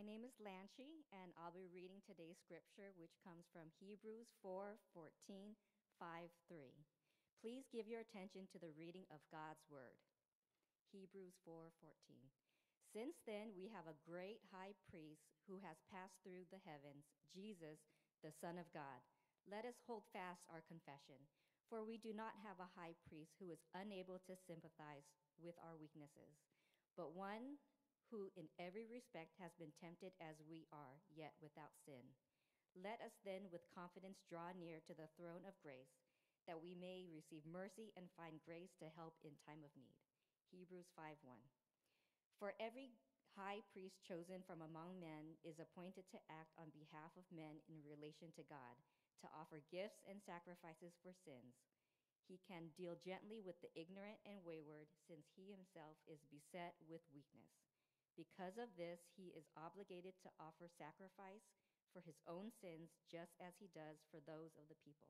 My name is Lanchi, and I'll be reading today's scripture, which comes from Hebrews 4 14, 5 3. Please give your attention to the reading of God's word. Hebrews 4 14. Since then, we have a great high priest who has passed through the heavens, Jesus, the Son of God. Let us hold fast our confession, for we do not have a high priest who is unable to sympathize with our weaknesses, but one who in every respect has been tempted as we are, yet without sin. Let us then with confidence draw near to the throne of grace, that we may receive mercy and find grace to help in time of need. Hebrews 5 1. For every high priest chosen from among men is appointed to act on behalf of men in relation to God, to offer gifts and sacrifices for sins. He can deal gently with the ignorant and wayward, since he himself is beset with weakness. Because of this, he is obligated to offer sacrifice for his own sins, just as he does for those of the people.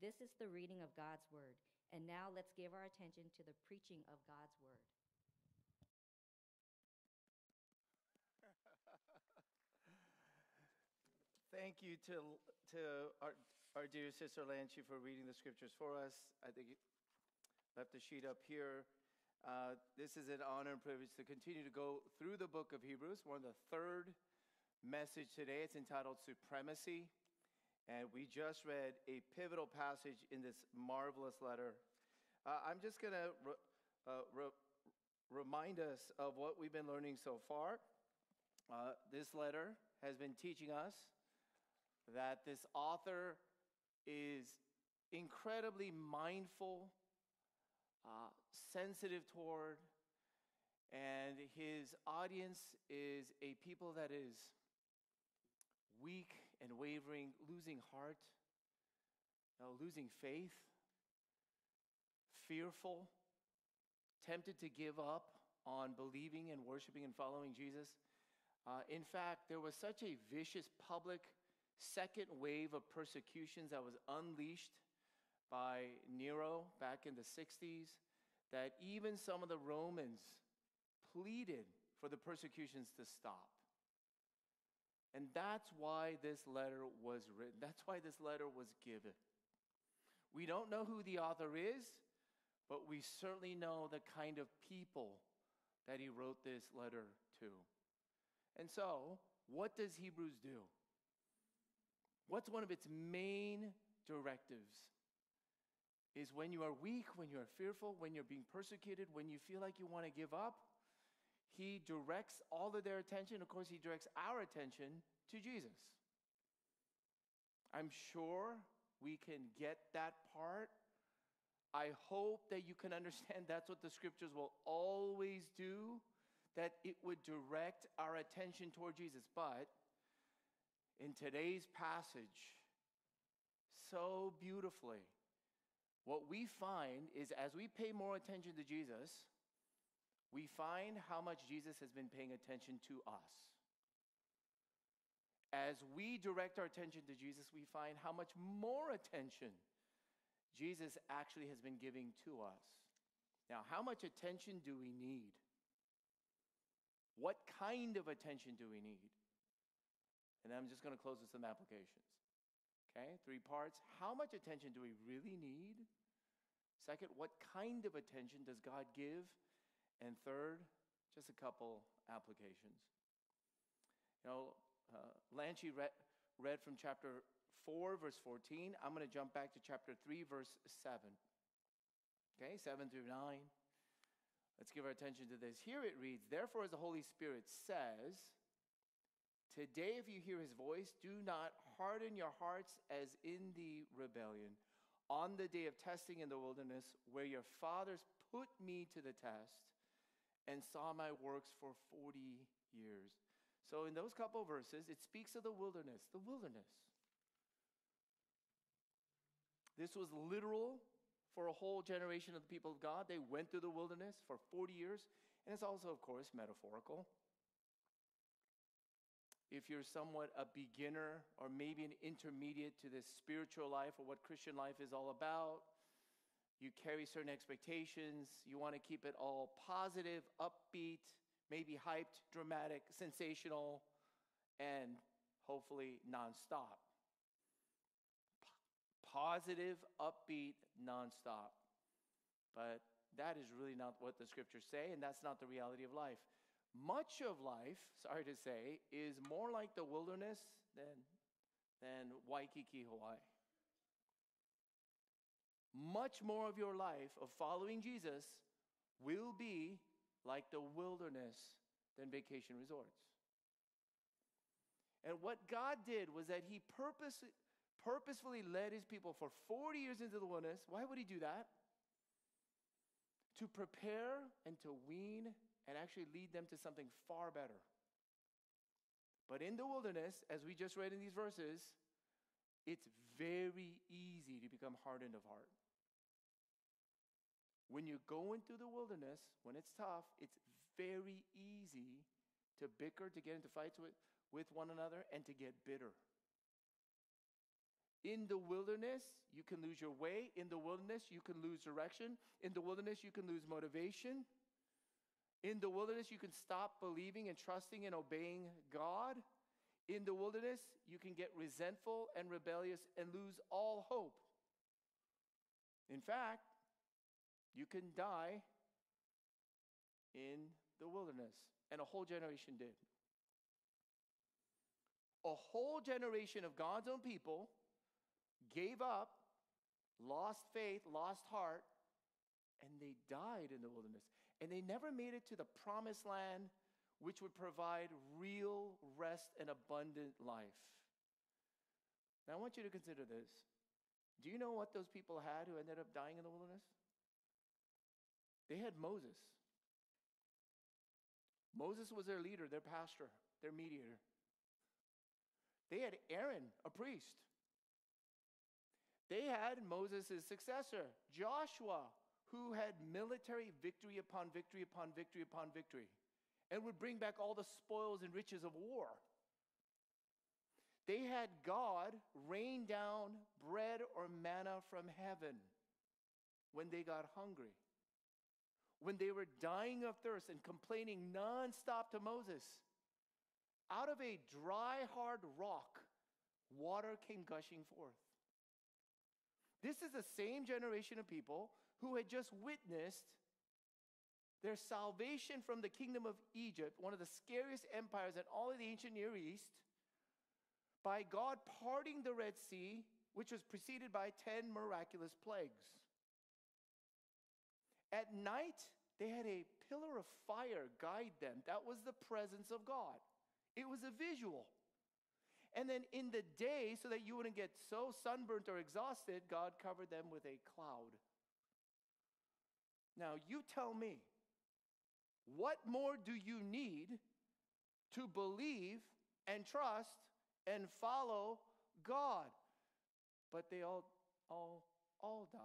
This is the reading of God's word. And now let's give our attention to the preaching of God's word. Thank you to, to our, our dear sister Lanchi for reading the scriptures for us. I think you left the sheet up here. Uh, this is an honor and privilege to continue to go through the book of Hebrews. We're on the third message today. It's entitled Supremacy. And we just read a pivotal passage in this marvelous letter. Uh, I'm just going to re- uh, re- remind us of what we've been learning so far. Uh, this letter has been teaching us that this author is incredibly mindful, uh, sensitive toward, and his audience is a people that is weak and wavering, losing heart, uh, losing faith, fearful, tempted to give up on believing and worshiping and following Jesus. Uh, in fact, there was such a vicious public second wave of persecutions that was unleashed by Nero back in the 60s that even some of the Romans pleaded for the persecutions to stop. And that's why this letter was written. That's why this letter was given. We don't know who the author is, but we certainly know the kind of people that he wrote this letter to. And so, what does Hebrews do? What's one of its main directives? Is when you are weak, when you are fearful, when you're being persecuted, when you feel like you want to give up, he directs all of their attention. Of course, he directs our attention to Jesus. I'm sure we can get that part. I hope that you can understand that's what the scriptures will always do, that it would direct our attention toward Jesus. But in today's passage so beautifully. What we find is as we pay more attention to Jesus, we find how much Jesus has been paying attention to us. As we direct our attention to Jesus, we find how much more attention Jesus actually has been giving to us. Now, how much attention do we need? What kind of attention do we need? And I'm just going to close with some applications. Okay, three parts. How much attention do we really need? Second, what kind of attention does God give? And third, just a couple applications. You know, uh, Lanchi read, read from chapter 4, verse 14. I'm going to jump back to chapter 3, verse 7. Okay, 7 through 9. Let's give our attention to this. Here it reads Therefore, as the Holy Spirit says, Today, if you hear his voice, do not harden your hearts as in the rebellion on the day of testing in the wilderness, where your fathers put me to the test and saw my works for 40 years. So, in those couple verses, it speaks of the wilderness, the wilderness. This was literal for a whole generation of the people of God. They went through the wilderness for 40 years, and it's also, of course, metaphorical if you're somewhat a beginner or maybe an intermediate to this spiritual life or what Christian life is all about, you carry certain expectations, you want to keep it all positive, upbeat, maybe hyped, dramatic, sensational. and hopefully nonstop. P- positive, upbeat, nonstop. But that is really not what the scriptures say, and that's not the reality of life. Much of life, sorry to say, is more like the wilderness than, than Waikiki, Hawaii. Much more of your life of following Jesus will be like the wilderness than vacation resorts. And what God did was that He purpose, purposefully led His people for 40 years into the wilderness. Why would He do that? To prepare and to wean and actually lead them to something far better. But in the wilderness, as we just read in these verses, it's very easy to become hardened of heart. When you're going through the wilderness, when it's tough, it's very easy to bicker, to get into fights with, with one another, and to get bitter. In the wilderness, you can lose your way. In the wilderness, you can lose direction. In the wilderness, you can lose motivation. In the wilderness, you can stop believing and trusting and obeying God. In the wilderness, you can get resentful and rebellious and lose all hope. In fact, you can die in the wilderness, and a whole generation did. A whole generation of God's own people gave up, lost faith, lost heart, and they died in the wilderness. And they never made it to the promised land, which would provide real rest and abundant life. Now, I want you to consider this. Do you know what those people had who ended up dying in the wilderness? They had Moses. Moses was their leader, their pastor, their mediator. They had Aaron, a priest. They had Moses' successor, Joshua, who had military victory upon victory upon victory upon victory and would bring back all the spoils and riches of war. They had God rain down bread or manna from heaven when they got hungry. When they were dying of thirst and complaining nonstop to Moses, out of a dry, hard rock, water came gushing forth. This is the same generation of people who had just witnessed their salvation from the kingdom of Egypt, one of the scariest empires in all of the ancient Near East, by God parting the Red Sea, which was preceded by 10 miraculous plagues. At night, they had a pillar of fire guide them. That was the presence of God. It was a visual. And then in the day, so that you wouldn't get so sunburnt or exhausted, God covered them with a cloud. Now, you tell me, what more do you need to believe and trust and follow God? But they all, all, all died.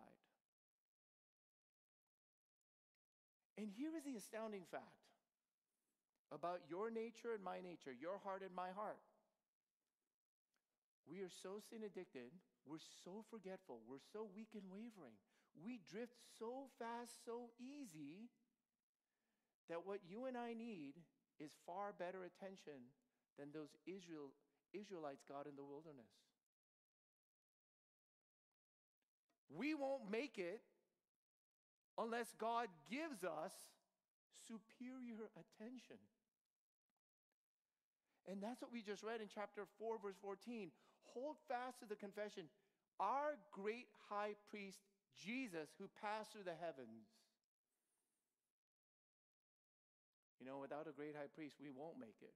And here is the astounding fact about your nature and my nature, your heart and my heart. We are so sin addicted, we're so forgetful, we're so weak and wavering. We drift so fast, so easy, that what you and I need is far better attention than those Israel, Israelites got in the wilderness. We won't make it unless God gives us superior attention. And that's what we just read in chapter 4, verse 14. Hold fast to the confession. Our great high priest, Jesus, who passed through the heavens. You know, without a great high priest, we won't make it.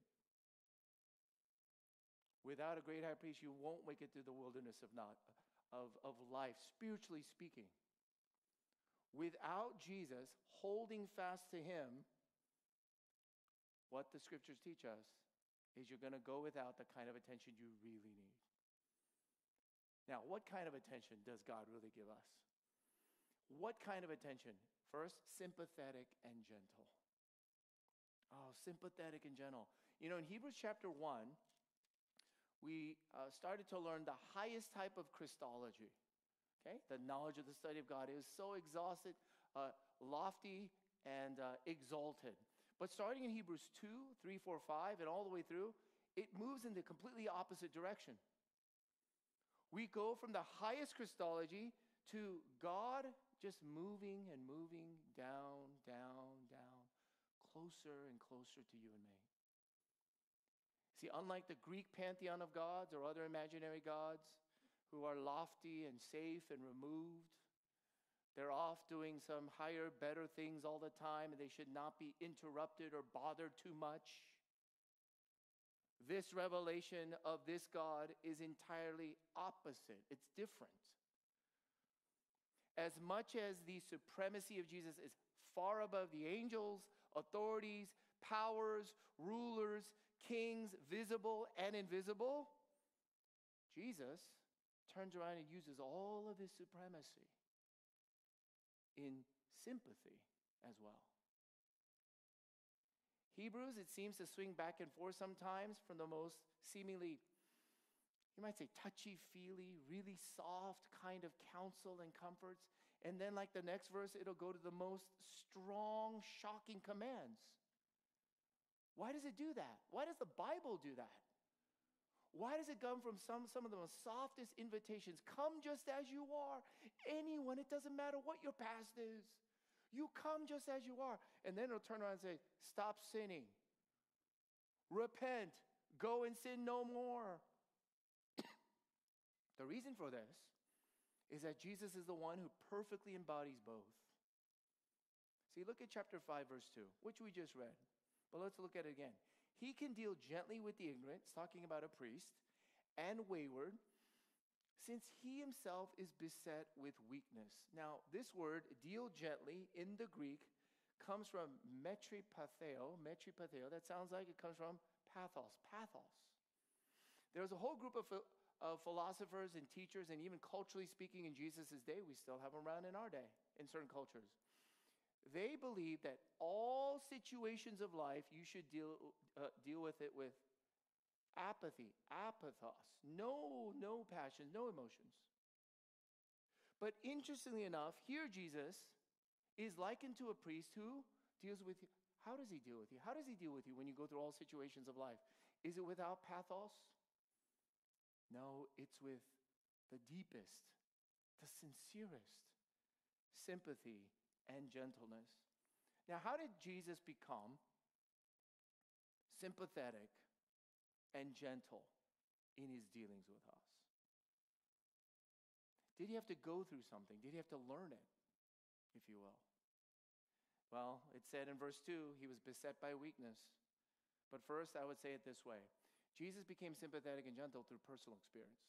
Without a great high priest, you won't make it through the wilderness of, not, of, of life, spiritually speaking. Without Jesus holding fast to him, what the scriptures teach us is you're going to go without the kind of attention you really need. Now, what kind of attention does God really give us? What kind of attention? First, sympathetic and gentle. Oh, sympathetic and gentle. You know, in Hebrews chapter 1, we uh, started to learn the highest type of Christology. Okay? The knowledge of the study of God is so exhausted, uh, lofty, and uh, exalted. But starting in Hebrews 2, 3, 4, 5, and all the way through, it moves in the completely opposite direction. We go from the highest Christology to God just moving and moving down, down, down, closer and closer to you and me. See, unlike the Greek pantheon of gods or other imaginary gods who are lofty and safe and removed, they're off doing some higher, better things all the time and they should not be interrupted or bothered too much. This revelation of this God is entirely opposite, it's different. As much as the supremacy of Jesus is far above the angels, authorities, powers, rulers, kings, visible and invisible, Jesus turns around and uses all of his supremacy in sympathy as well. Hebrews, it seems to swing back and forth sometimes from the most seemingly, you might say, touchy feely, really soft kind of counsel and comforts. And then, like the next verse, it'll go to the most strong, shocking commands. Why does it do that? Why does the Bible do that? Why does it come from some, some of the most softest invitations? Come just as you are. Anyone, it doesn't matter what your past is. You come just as you are. And then it'll turn around and say, Stop sinning. Repent. Go and sin no more. The reason for this is that Jesus is the one who perfectly embodies both. See, look at chapter 5, verse 2, which we just read. But let's look at it again. He can deal gently with the ignorant, talking about a priest, and wayward, since he himself is beset with weakness. Now, this word, deal gently, in the Greek, comes from metripatheo. Metripatheo, that sounds like it comes from pathos. Pathos. There's a whole group of, of philosophers and teachers, and even culturally speaking in Jesus' day, we still have them around in our day, in certain cultures. They believe that all situations of life, you should deal, uh, deal with it with apathy, apathos, no, no passion, no emotions. But interestingly enough, here Jesus is likened to a priest who deals with you. How does he deal with you? How does he deal with you when you go through all situations of life? Is it without pathos? No, it's with the deepest, the sincerest sympathy and gentleness. Now, how did Jesus become sympathetic and gentle in his dealings with us? Did he have to go through something? Did he have to learn it, if you will? Well, it said in verse 2 he was beset by weakness. But first, I would say it this way Jesus became sympathetic and gentle through personal experience.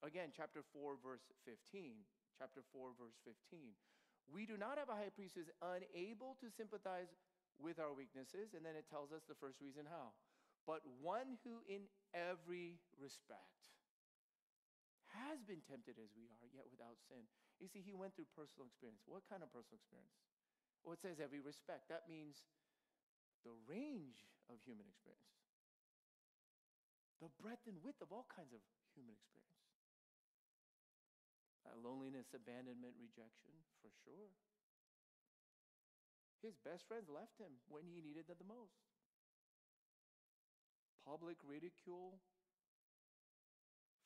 Again, chapter 4, verse 15. Chapter 4, verse 15. We do not have a high priest who is unable to sympathize with our weaknesses, and then it tells us the first reason how but one who in every respect has been tempted as we are, yet without sin. You see, he went through personal experience. What kind of personal experience? Well, it says every respect. That means the range of human experience, the breadth and width of all kinds of human experience. Uh, loneliness, abandonment, rejection, for sure. His best friends left him when he needed them the most public ridicule,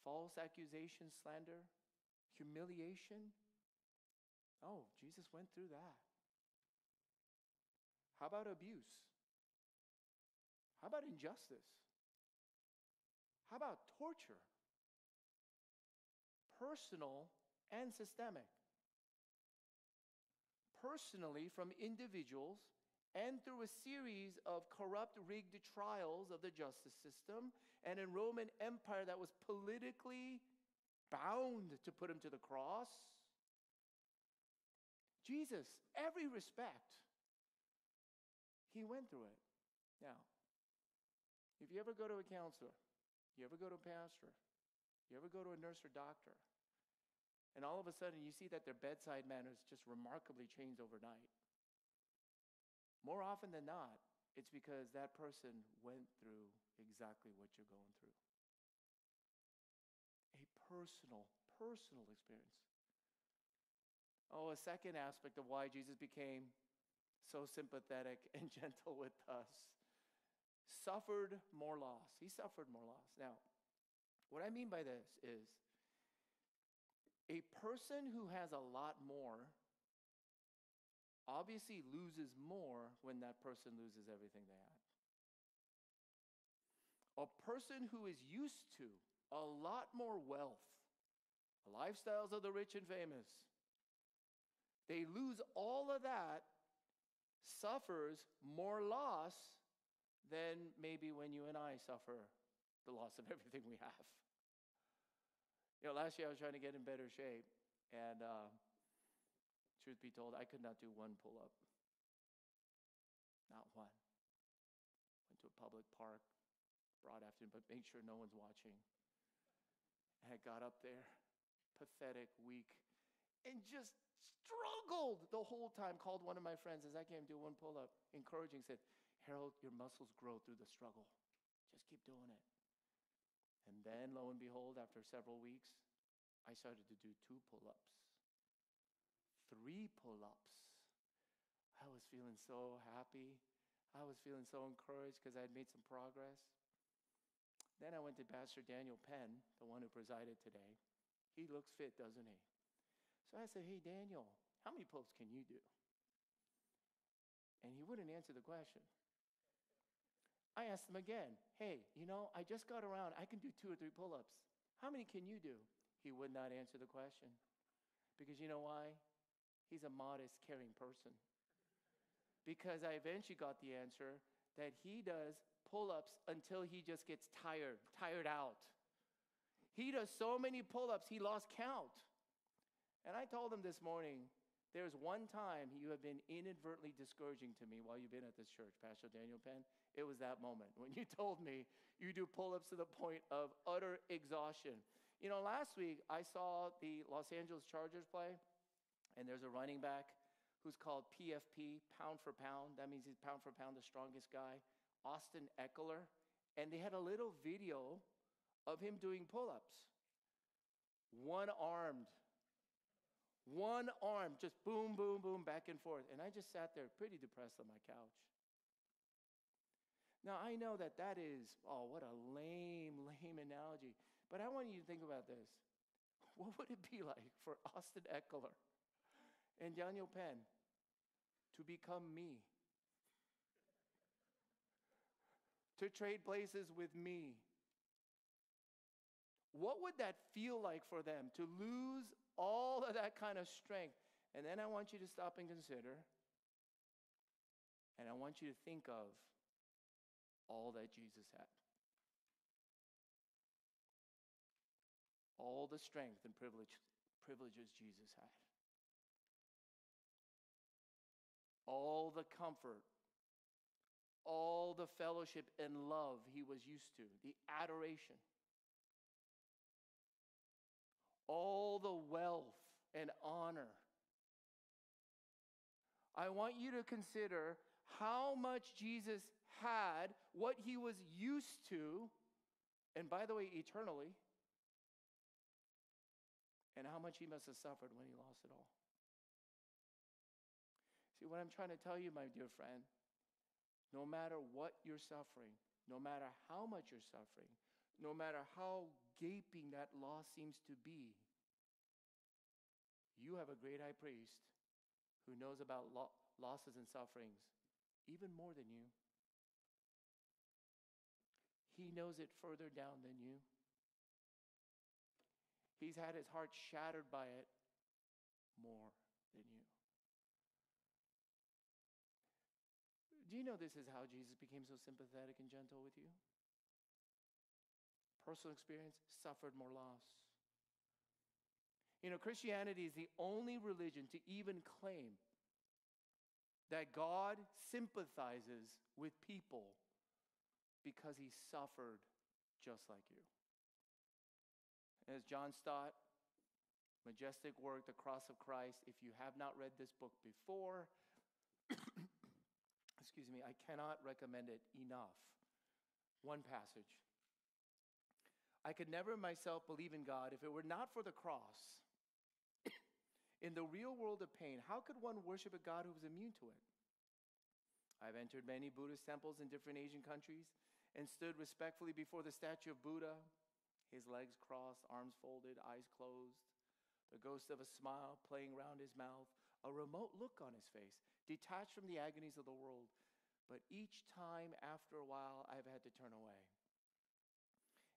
false accusation, slander, humiliation. Oh, Jesus went through that. How about abuse? How about injustice? How about torture? Personal and systemic. Personally, from individuals and through a series of corrupt, rigged trials of the justice system and a Roman Empire that was politically bound to put him to the cross. Jesus, every respect, he went through it. Now, if you ever go to a counselor, you ever go to a pastor, you ever go to a nurse or doctor, and all of a sudden you see that their bedside manners just remarkably changed overnight. More often than not, it's because that person went through exactly what you're going through. A personal, personal experience. Oh, a second aspect of why Jesus became so sympathetic and gentle with us suffered more loss. He suffered more loss. Now, what I mean by this is a person who has a lot more obviously loses more when that person loses everything they had. A person who is used to a lot more wealth, the lifestyles of the rich and famous, they lose all of that, suffers more loss than maybe when you and I suffer the loss of everything we have. You know, last year I was trying to get in better shape, and uh, truth be told, I could not do one pull up. Not one. Went to a public park, broad afternoon, but make sure no one's watching. And I got up there, pathetic, weak, and just struggled the whole time. Called one of my friends as I can't do one pull up, encouraging, said, Harold, your muscles grow through the struggle. Just keep doing it. And then, lo and behold, after several weeks, I started to do two pull ups, three pull ups. I was feeling so happy. I was feeling so encouraged because I had made some progress. Then I went to Pastor Daniel Penn, the one who presided today. He looks fit, doesn't he? So I said, Hey, Daniel, how many pull ups can you do? And he wouldn't answer the question. I asked him again, hey, you know, I just got around. I can do two or three pull ups. How many can you do? He would not answer the question. Because you know why? He's a modest, caring person. Because I eventually got the answer that he does pull ups until he just gets tired, tired out. He does so many pull ups, he lost count. And I told him this morning, there's one time you have been inadvertently discouraging to me while you've been at this church, Pastor Daniel Penn. It was that moment when you told me you do pull ups to the point of utter exhaustion. You know, last week I saw the Los Angeles Chargers play, and there's a running back who's called PFP, pound for pound. That means he's pound for pound the strongest guy, Austin Ekeler. And they had a little video of him doing pull ups. One armed, one arm, just boom, boom, boom, back and forth. And I just sat there pretty depressed on my couch. Now, I know that that is, oh, what a lame, lame analogy. But I want you to think about this. What would it be like for Austin Ekeler and Daniel Penn to become me? To trade places with me? What would that feel like for them to lose all of that kind of strength? And then I want you to stop and consider, and I want you to think of all that Jesus had. All the strength and privilege, privileges Jesus had. All the comfort, all the fellowship and love he was used to, the adoration, all the wealth and honor. I want you to consider how much Jesus had, what he was used to, and by the way, eternally, and how much he must have suffered when he lost it all. See, what I'm trying to tell you, my dear friend, no matter what you're suffering, no matter how much you're suffering, no matter how gaping that loss seems to be, you have a great high priest who knows about lo- losses and sufferings even more than you. He knows it further down than you. He's had his heart shattered by it more than you. Do you know this is how Jesus became so sympathetic and gentle with you? Personal experience, suffered more loss. You know, Christianity is the only religion to even claim that God sympathizes with people because he suffered just like you. As John Stott, majestic work, The Cross of Christ, if you have not read this book before, excuse me, I cannot recommend it enough. One passage. I could never myself believe in God if it were not for the cross. in the real world of pain, how could one worship a God who was immune to it? I've entered many Buddhist temples in different Asian countries and stood respectfully before the statue of Buddha, his legs crossed, arms folded, eyes closed, the ghost of a smile playing round his mouth, a remote look on his face, detached from the agonies of the world. But each time after a while, I've had to turn away.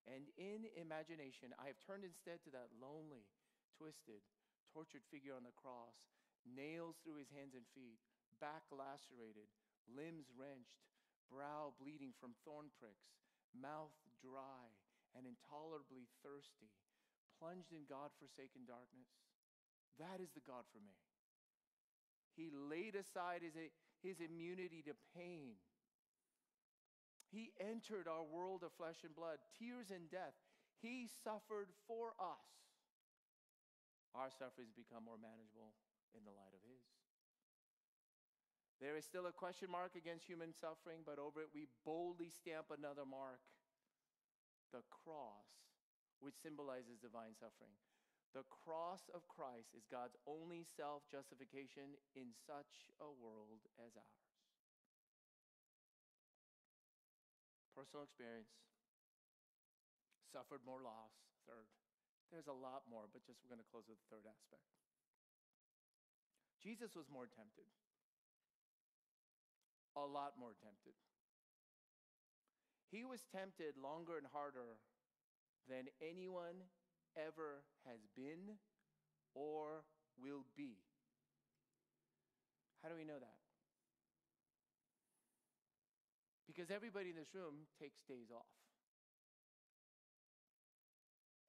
And in imagination, I have turned instead to that lonely, twisted, tortured figure on the cross, nails through his hands and feet, back lacerated, limbs wrenched, brow bleeding from thorn pricks, mouth dry and intolerably thirsty, plunged in God forsaken darkness. That is the God for me. He laid aside his, his immunity to pain. He entered our world of flesh and blood, tears and death. He suffered for us. Our sufferings become more manageable in the light of his. There is still a question mark against human suffering, but over it we boldly stamp another mark the cross, which symbolizes divine suffering. The cross of Christ is God's only self justification in such a world as ours. Personal experience, suffered more loss, third. There's a lot more, but just we're going to close with the third aspect. Jesus was more tempted a lot more tempted. He was tempted longer and harder than anyone ever has been or will be. How do we know that? Because everybody in this room takes days off.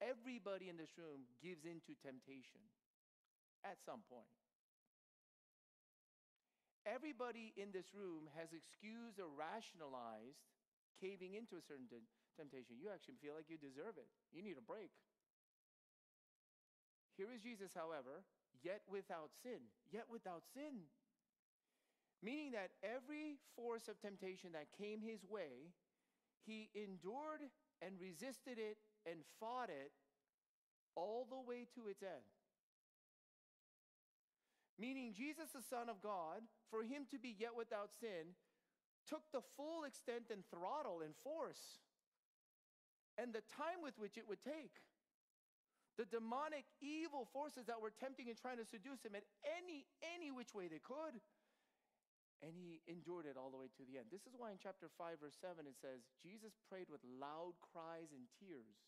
Everybody in this room gives in to temptation at some point. Everybody in this room has excused or rationalized caving into a certain temptation. You actually feel like you deserve it. You need a break. Here is Jesus, however, yet without sin. Yet without sin. Meaning that every force of temptation that came his way, he endured and resisted it and fought it all the way to its end meaning Jesus, the Son of God, for him to be yet without sin, took the full extent and throttle and force and the time with which it would take. The demonic evil forces that were tempting and trying to seduce him at any any which way they could. And he endured it all the way to the end. This is why in chapter 5, verse 7, it says, Jesus prayed with loud cries and tears.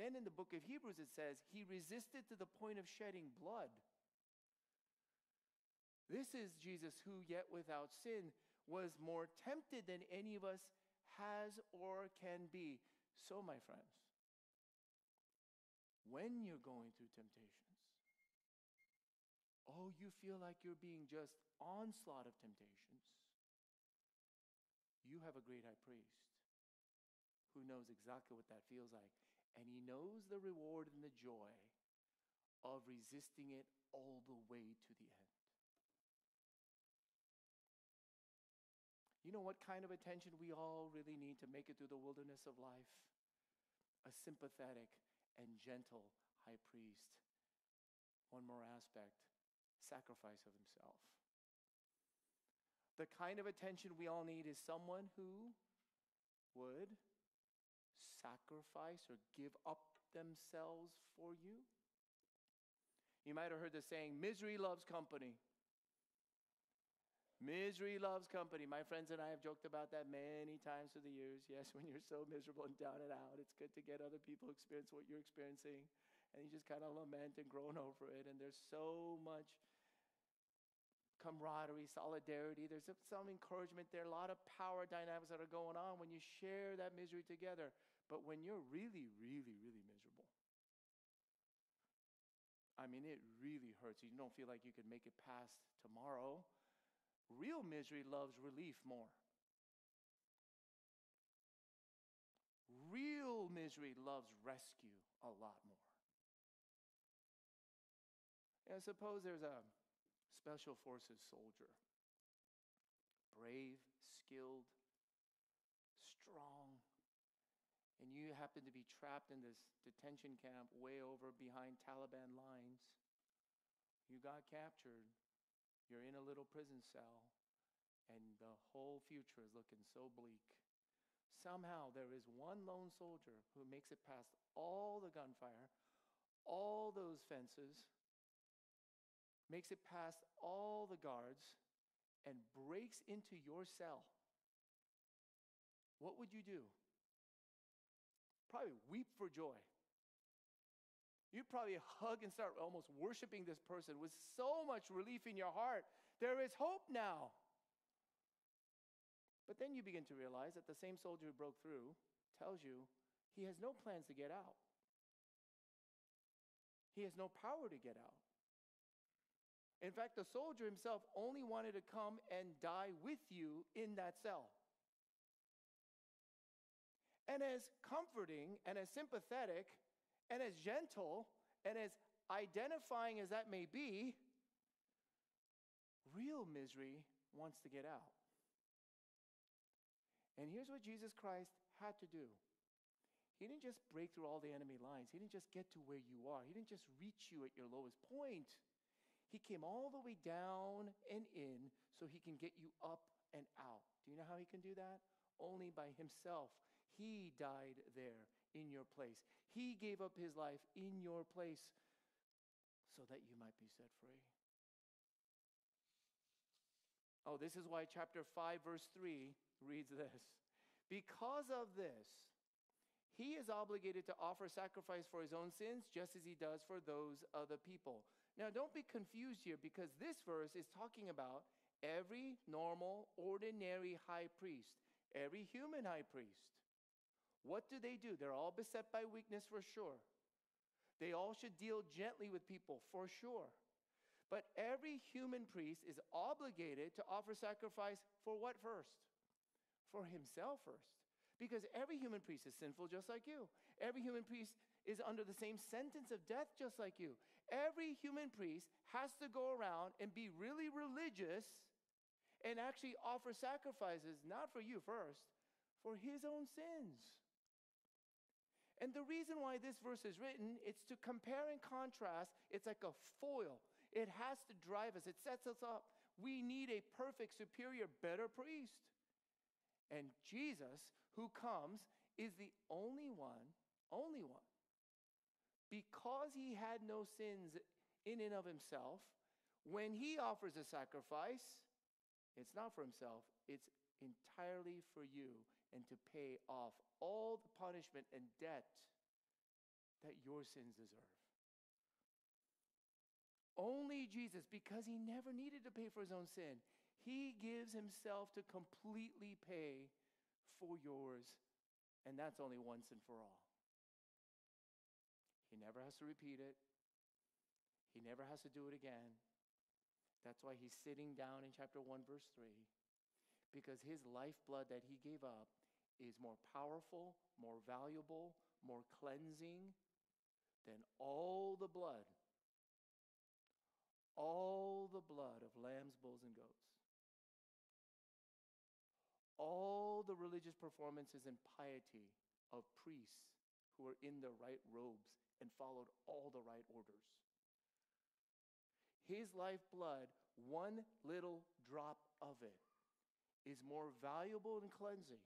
Then in the book of Hebrews, it says, he resisted to the point of shedding blood. This is Jesus who, yet without sin, was more tempted than any of us has or can be. So, my friends, when you're going through temptations, oh, you feel like you're being just onslaught of temptations, you have a great high priest who knows exactly what that feels like. And he knows the reward and the joy of resisting it all the way to the end. You know what kind of attention we all really need to make it through the wilderness of life? A sympathetic and gentle high priest. One more aspect sacrifice of himself. The kind of attention we all need is someone who would sacrifice or give up themselves for you. You might have heard the saying, misery loves company. Misery loves company. My friends and I have joked about that many times through the years. Yes, when you're so miserable and down and out, it's good to get other people experience what you're experiencing. And you just kind of lament and groan over it. And there's so much camaraderie, solidarity. There's some encouragement there, a lot of power dynamics that are going on when you share that misery together. But when you're really, really, really miserable, I mean, it really hurts. You don't feel like you could make it past tomorrow. Real misery loves relief more. Real misery loves rescue a lot more. And suppose there's a special forces soldier, brave, skilled, strong, and you happen to be trapped in this detention camp way over behind Taliban lines. You got captured. You're in a little prison cell and the whole future is looking so bleak. Somehow there is one lone soldier who makes it past all the gunfire, all those fences, makes it past all the guards, and breaks into your cell. What would you do? Probably weep for joy. You'd probably hug and start almost worshiping this person with so much relief in your heart. There is hope now. But then you begin to realize that the same soldier who broke through tells you he has no plans to get out. He has no power to get out. In fact, the soldier himself only wanted to come and die with you in that cell. And as comforting and as sympathetic and as gentle and as identifying as that may be, real misery wants to get out. And here's what Jesus Christ had to do He didn't just break through all the enemy lines, He didn't just get to where you are, He didn't just reach you at your lowest point. He came all the way down and in so He can get you up and out. Do you know how He can do that? Only by Himself. He died there in your place. He gave up his life in your place so that you might be set free. Oh, this is why chapter 5, verse 3 reads this Because of this, he is obligated to offer sacrifice for his own sins just as he does for those of the people. Now, don't be confused here because this verse is talking about every normal, ordinary high priest, every human high priest. What do they do? They're all beset by weakness for sure. They all should deal gently with people for sure. But every human priest is obligated to offer sacrifice for what first? For himself first. Because every human priest is sinful just like you. Every human priest is under the same sentence of death just like you. Every human priest has to go around and be really religious and actually offer sacrifices, not for you first, for his own sins. And the reason why this verse is written, it's to compare and contrast. It's like a foil it has to drive us, it sets us up. We need a perfect, superior, better priest. And Jesus, who comes, is the only one, only one. Because he had no sins in and of himself, when he offers a sacrifice, it's not for himself, it's entirely for you and to pay off all the punishment and debt that your sins deserve. Only Jesus, because he never needed to pay for his own sin, he gives himself to completely pay for yours. And that's only once and for all. He never has to repeat it, he never has to do it again. That's why he's sitting down in chapter 1, verse 3, because his lifeblood that he gave up is more powerful, more valuable, more cleansing than all the blood all the blood of lambs, bulls, and goats, all the religious performances and piety of priests who were in the right robes and followed all the right orders. His lifeblood, one little drop of it, is more valuable and cleansing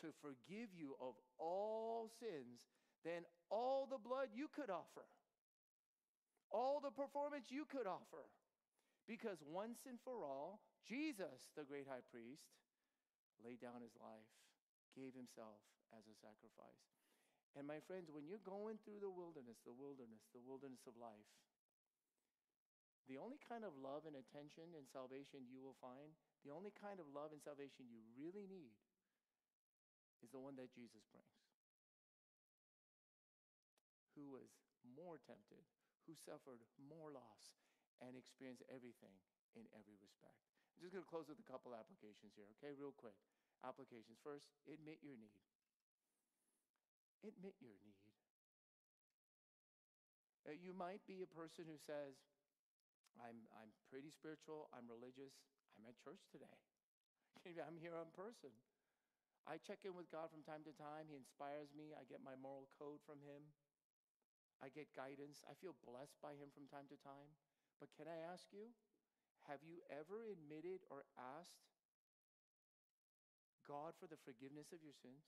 to forgive you of all sins than all the blood you could offer all the performance you could offer. Because once and for all, Jesus, the great high priest, laid down his life, gave himself as a sacrifice. And my friends, when you're going through the wilderness, the wilderness, the wilderness of life, the only kind of love and attention and salvation you will find, the only kind of love and salvation you really need is the one that Jesus brings. Who was more tempted who suffered more loss and experienced everything in every respect. I'm just going to close with a couple applications here, okay, real quick. Applications. First, admit your need. Admit your need. You might be a person who says, I'm, I'm pretty spiritual, I'm religious, I'm at church today. I'm here in person. I check in with God from time to time. He inspires me. I get my moral code from Him. I get guidance. I feel blessed by Him from time to time. But can I ask you, Have you ever admitted or asked God for the forgiveness of your sins?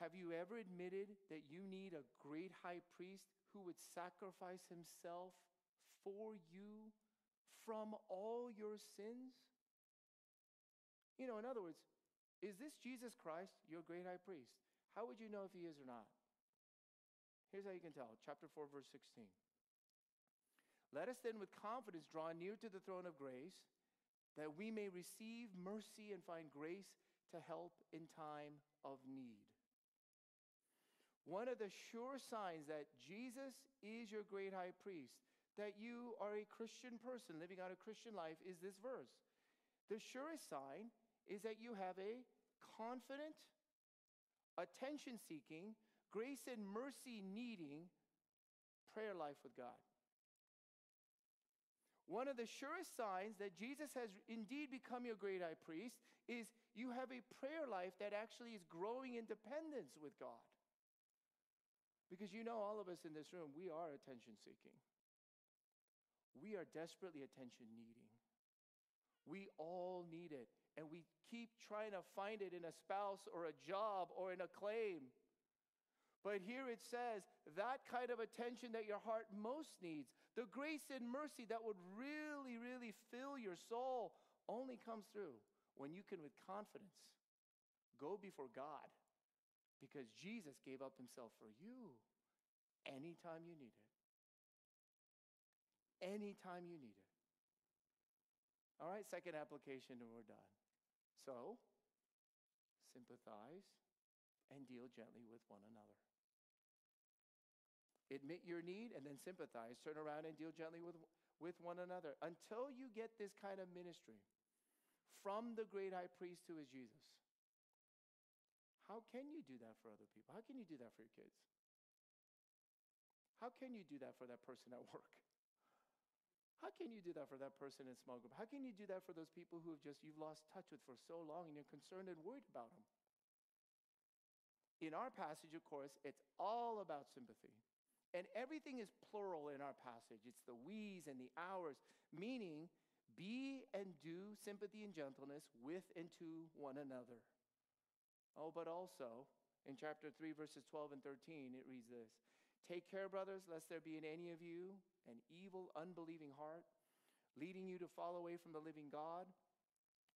Have you ever admitted that you need a great high priest who would sacrifice himself for you from all your sins? You know, in other words, is this Jesus Christ, your great high priest? How would you know if he is or not? Here's how you can tell. Chapter 4, verse 16. Let us then with confidence draw near to the throne of grace that we may receive mercy and find grace to help in time of need. One of the sure signs that Jesus is your great high priest, that you are a Christian person living out a Christian life, is this verse. The surest sign is that you have a confident, attention seeking, grace and mercy needing prayer life with God. One of the surest signs that Jesus has indeed become your great high priest is you have a prayer life that actually is growing in dependence with God. Because you know, all of us in this room, we are attention seeking. We are desperately attention needing. We all need it. And we keep trying to find it in a spouse or a job or in a claim. But here it says that kind of attention that your heart most needs, the grace and mercy that would really, really fill your soul, only comes through when you can, with confidence, go before God because Jesus gave up himself for you anytime you need it. Anytime you need it. All right, second application, and we're done. So, sympathize and deal gently with one another. Admit your need and then sympathize. Turn around and deal gently with, with one another until you get this kind of ministry from the great high priest who is Jesus. How can you do that for other people? How can you do that for your kids? How can you do that for that person at work? How can you do that for that person in small group? How can you do that for those people who have just you've lost touch with for so long and you're concerned and worried about them? In our passage, of course, it's all about sympathy. And everything is plural in our passage. It's the we's and the ours, meaning be and do sympathy and gentleness with and to one another. Oh, but also in chapter 3, verses 12 and 13, it reads this Take care, brothers, lest there be in any of you an evil, unbelieving heart, leading you to fall away from the living God,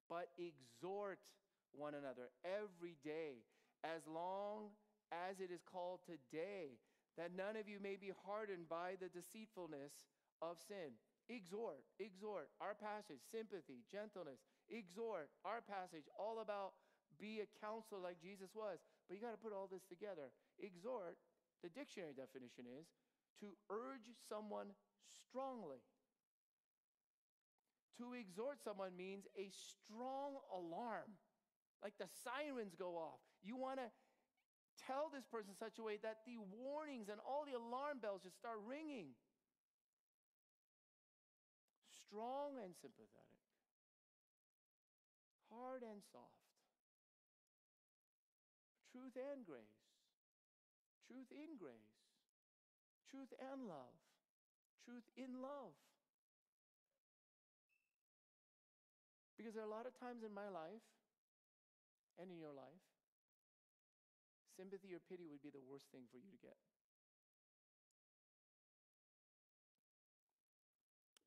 but exhort one another every day, as long as it is called today that none of you may be hardened by the deceitfulness of sin. Exhort, exhort. Our passage, sympathy, gentleness. Exhort. Our passage, all about be a counselor like Jesus was. But you got to put all this together. Exhort, the dictionary definition is to urge someone strongly. To exhort someone means a strong alarm, like the sirens go off. You want to tell this person such a way that the warnings and all the alarm bells just start ringing. Strong and sympathetic, hard and soft, truth and grace, truth in grace, truth and love, truth in love. Because there are a lot of times in my life and in your life sympathy or pity would be the worst thing for you to get.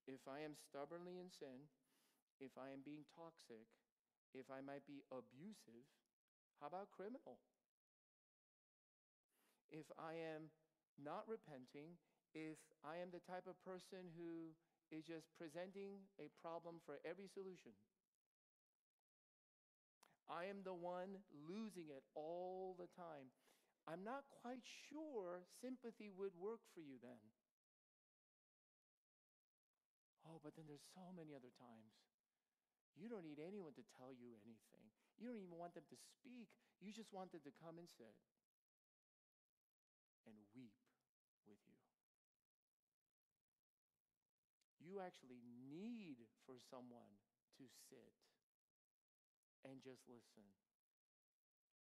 If I am stubbornly in sin, if I am being toxic, if I might be abusive, how about criminal? If I am not repenting, if I am the type of person who is just presenting a problem for every solution, I am the one losing it all the time. I'm not quite sure sympathy would work for you then. Oh, but then there's so many other times. You don't need anyone to tell you anything. You don't even want them to speak. You just want them to come and sit and weep with you. You actually need for someone to sit and just listen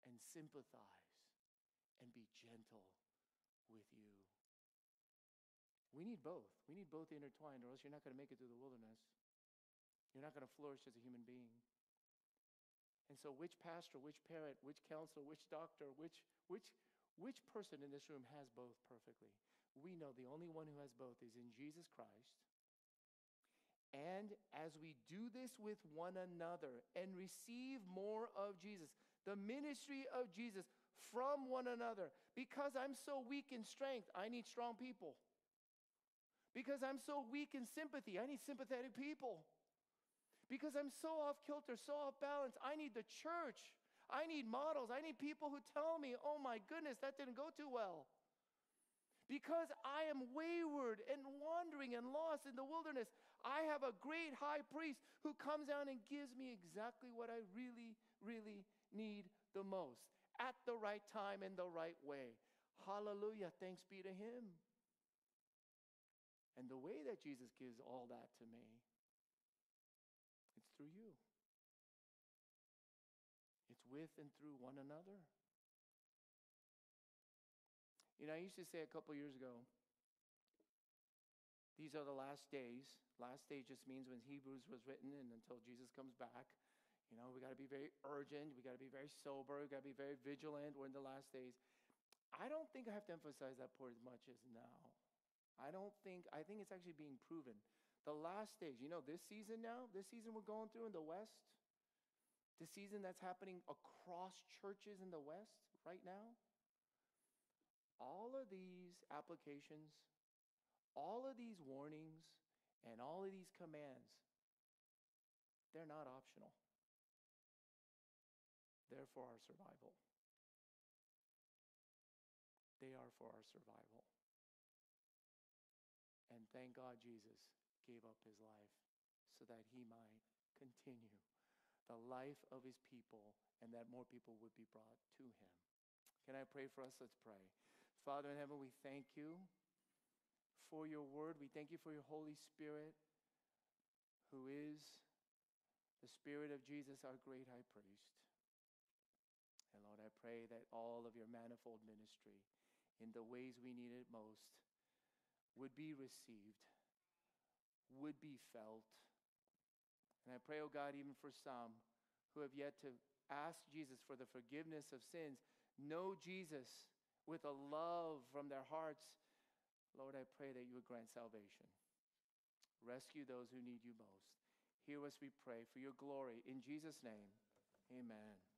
and sympathize and be gentle with you. We need both. We need both intertwined, or else you're not going to make it through the wilderness. You're not going to flourish as a human being. And so, which pastor, which parent, which counselor, which doctor, which, which, which person in this room has both perfectly? We know the only one who has both is in Jesus Christ. And as we do this with one another and receive more of Jesus, the ministry of Jesus from one another, because I'm so weak in strength, I need strong people. Because I'm so weak in sympathy, I need sympathetic people. Because I'm so off kilter, so off balance, I need the church. I need models. I need people who tell me, oh my goodness, that didn't go too well. Because I am wayward and wandering and lost in the wilderness, I have a great high priest who comes down and gives me exactly what I really, really need the most at the right time in the right way. Hallelujah. Thanks be to him. And the way that Jesus gives all that to me, it's through you. With and through one another. You know, I used to say a couple years ago, these are the last days. Last day just means when Hebrews was written and until Jesus comes back. You know, we got to be very urgent. We got to be very sober. We got to be very vigilant. We're in the last days. I don't think I have to emphasize that part as much as now. I don't think, I think it's actually being proven. The last days, you know, this season now, this season we're going through in the West, the season that's happening across churches in the West right now, all of these applications, all of these warnings, and all of these commands, they're not optional. They're for our survival. They are for our survival. And thank God Jesus gave up his life so that he might continue the life of his people and that more people would be brought to him. Can I pray for us? Let's pray. Father in heaven, we thank you for your word. We thank you for your Holy Spirit, who is the Spirit of Jesus, our great high priest. And Lord, I pray that all of your manifold ministry in the ways we need it most would be received, would be felt. And I pray, oh God, even for some who have yet to ask Jesus for the forgiveness of sins, know Jesus with a love from their hearts, Lord, I pray that you would grant salvation. Rescue those who need you most. Hear us, we pray, for your glory. In Jesus' name, amen.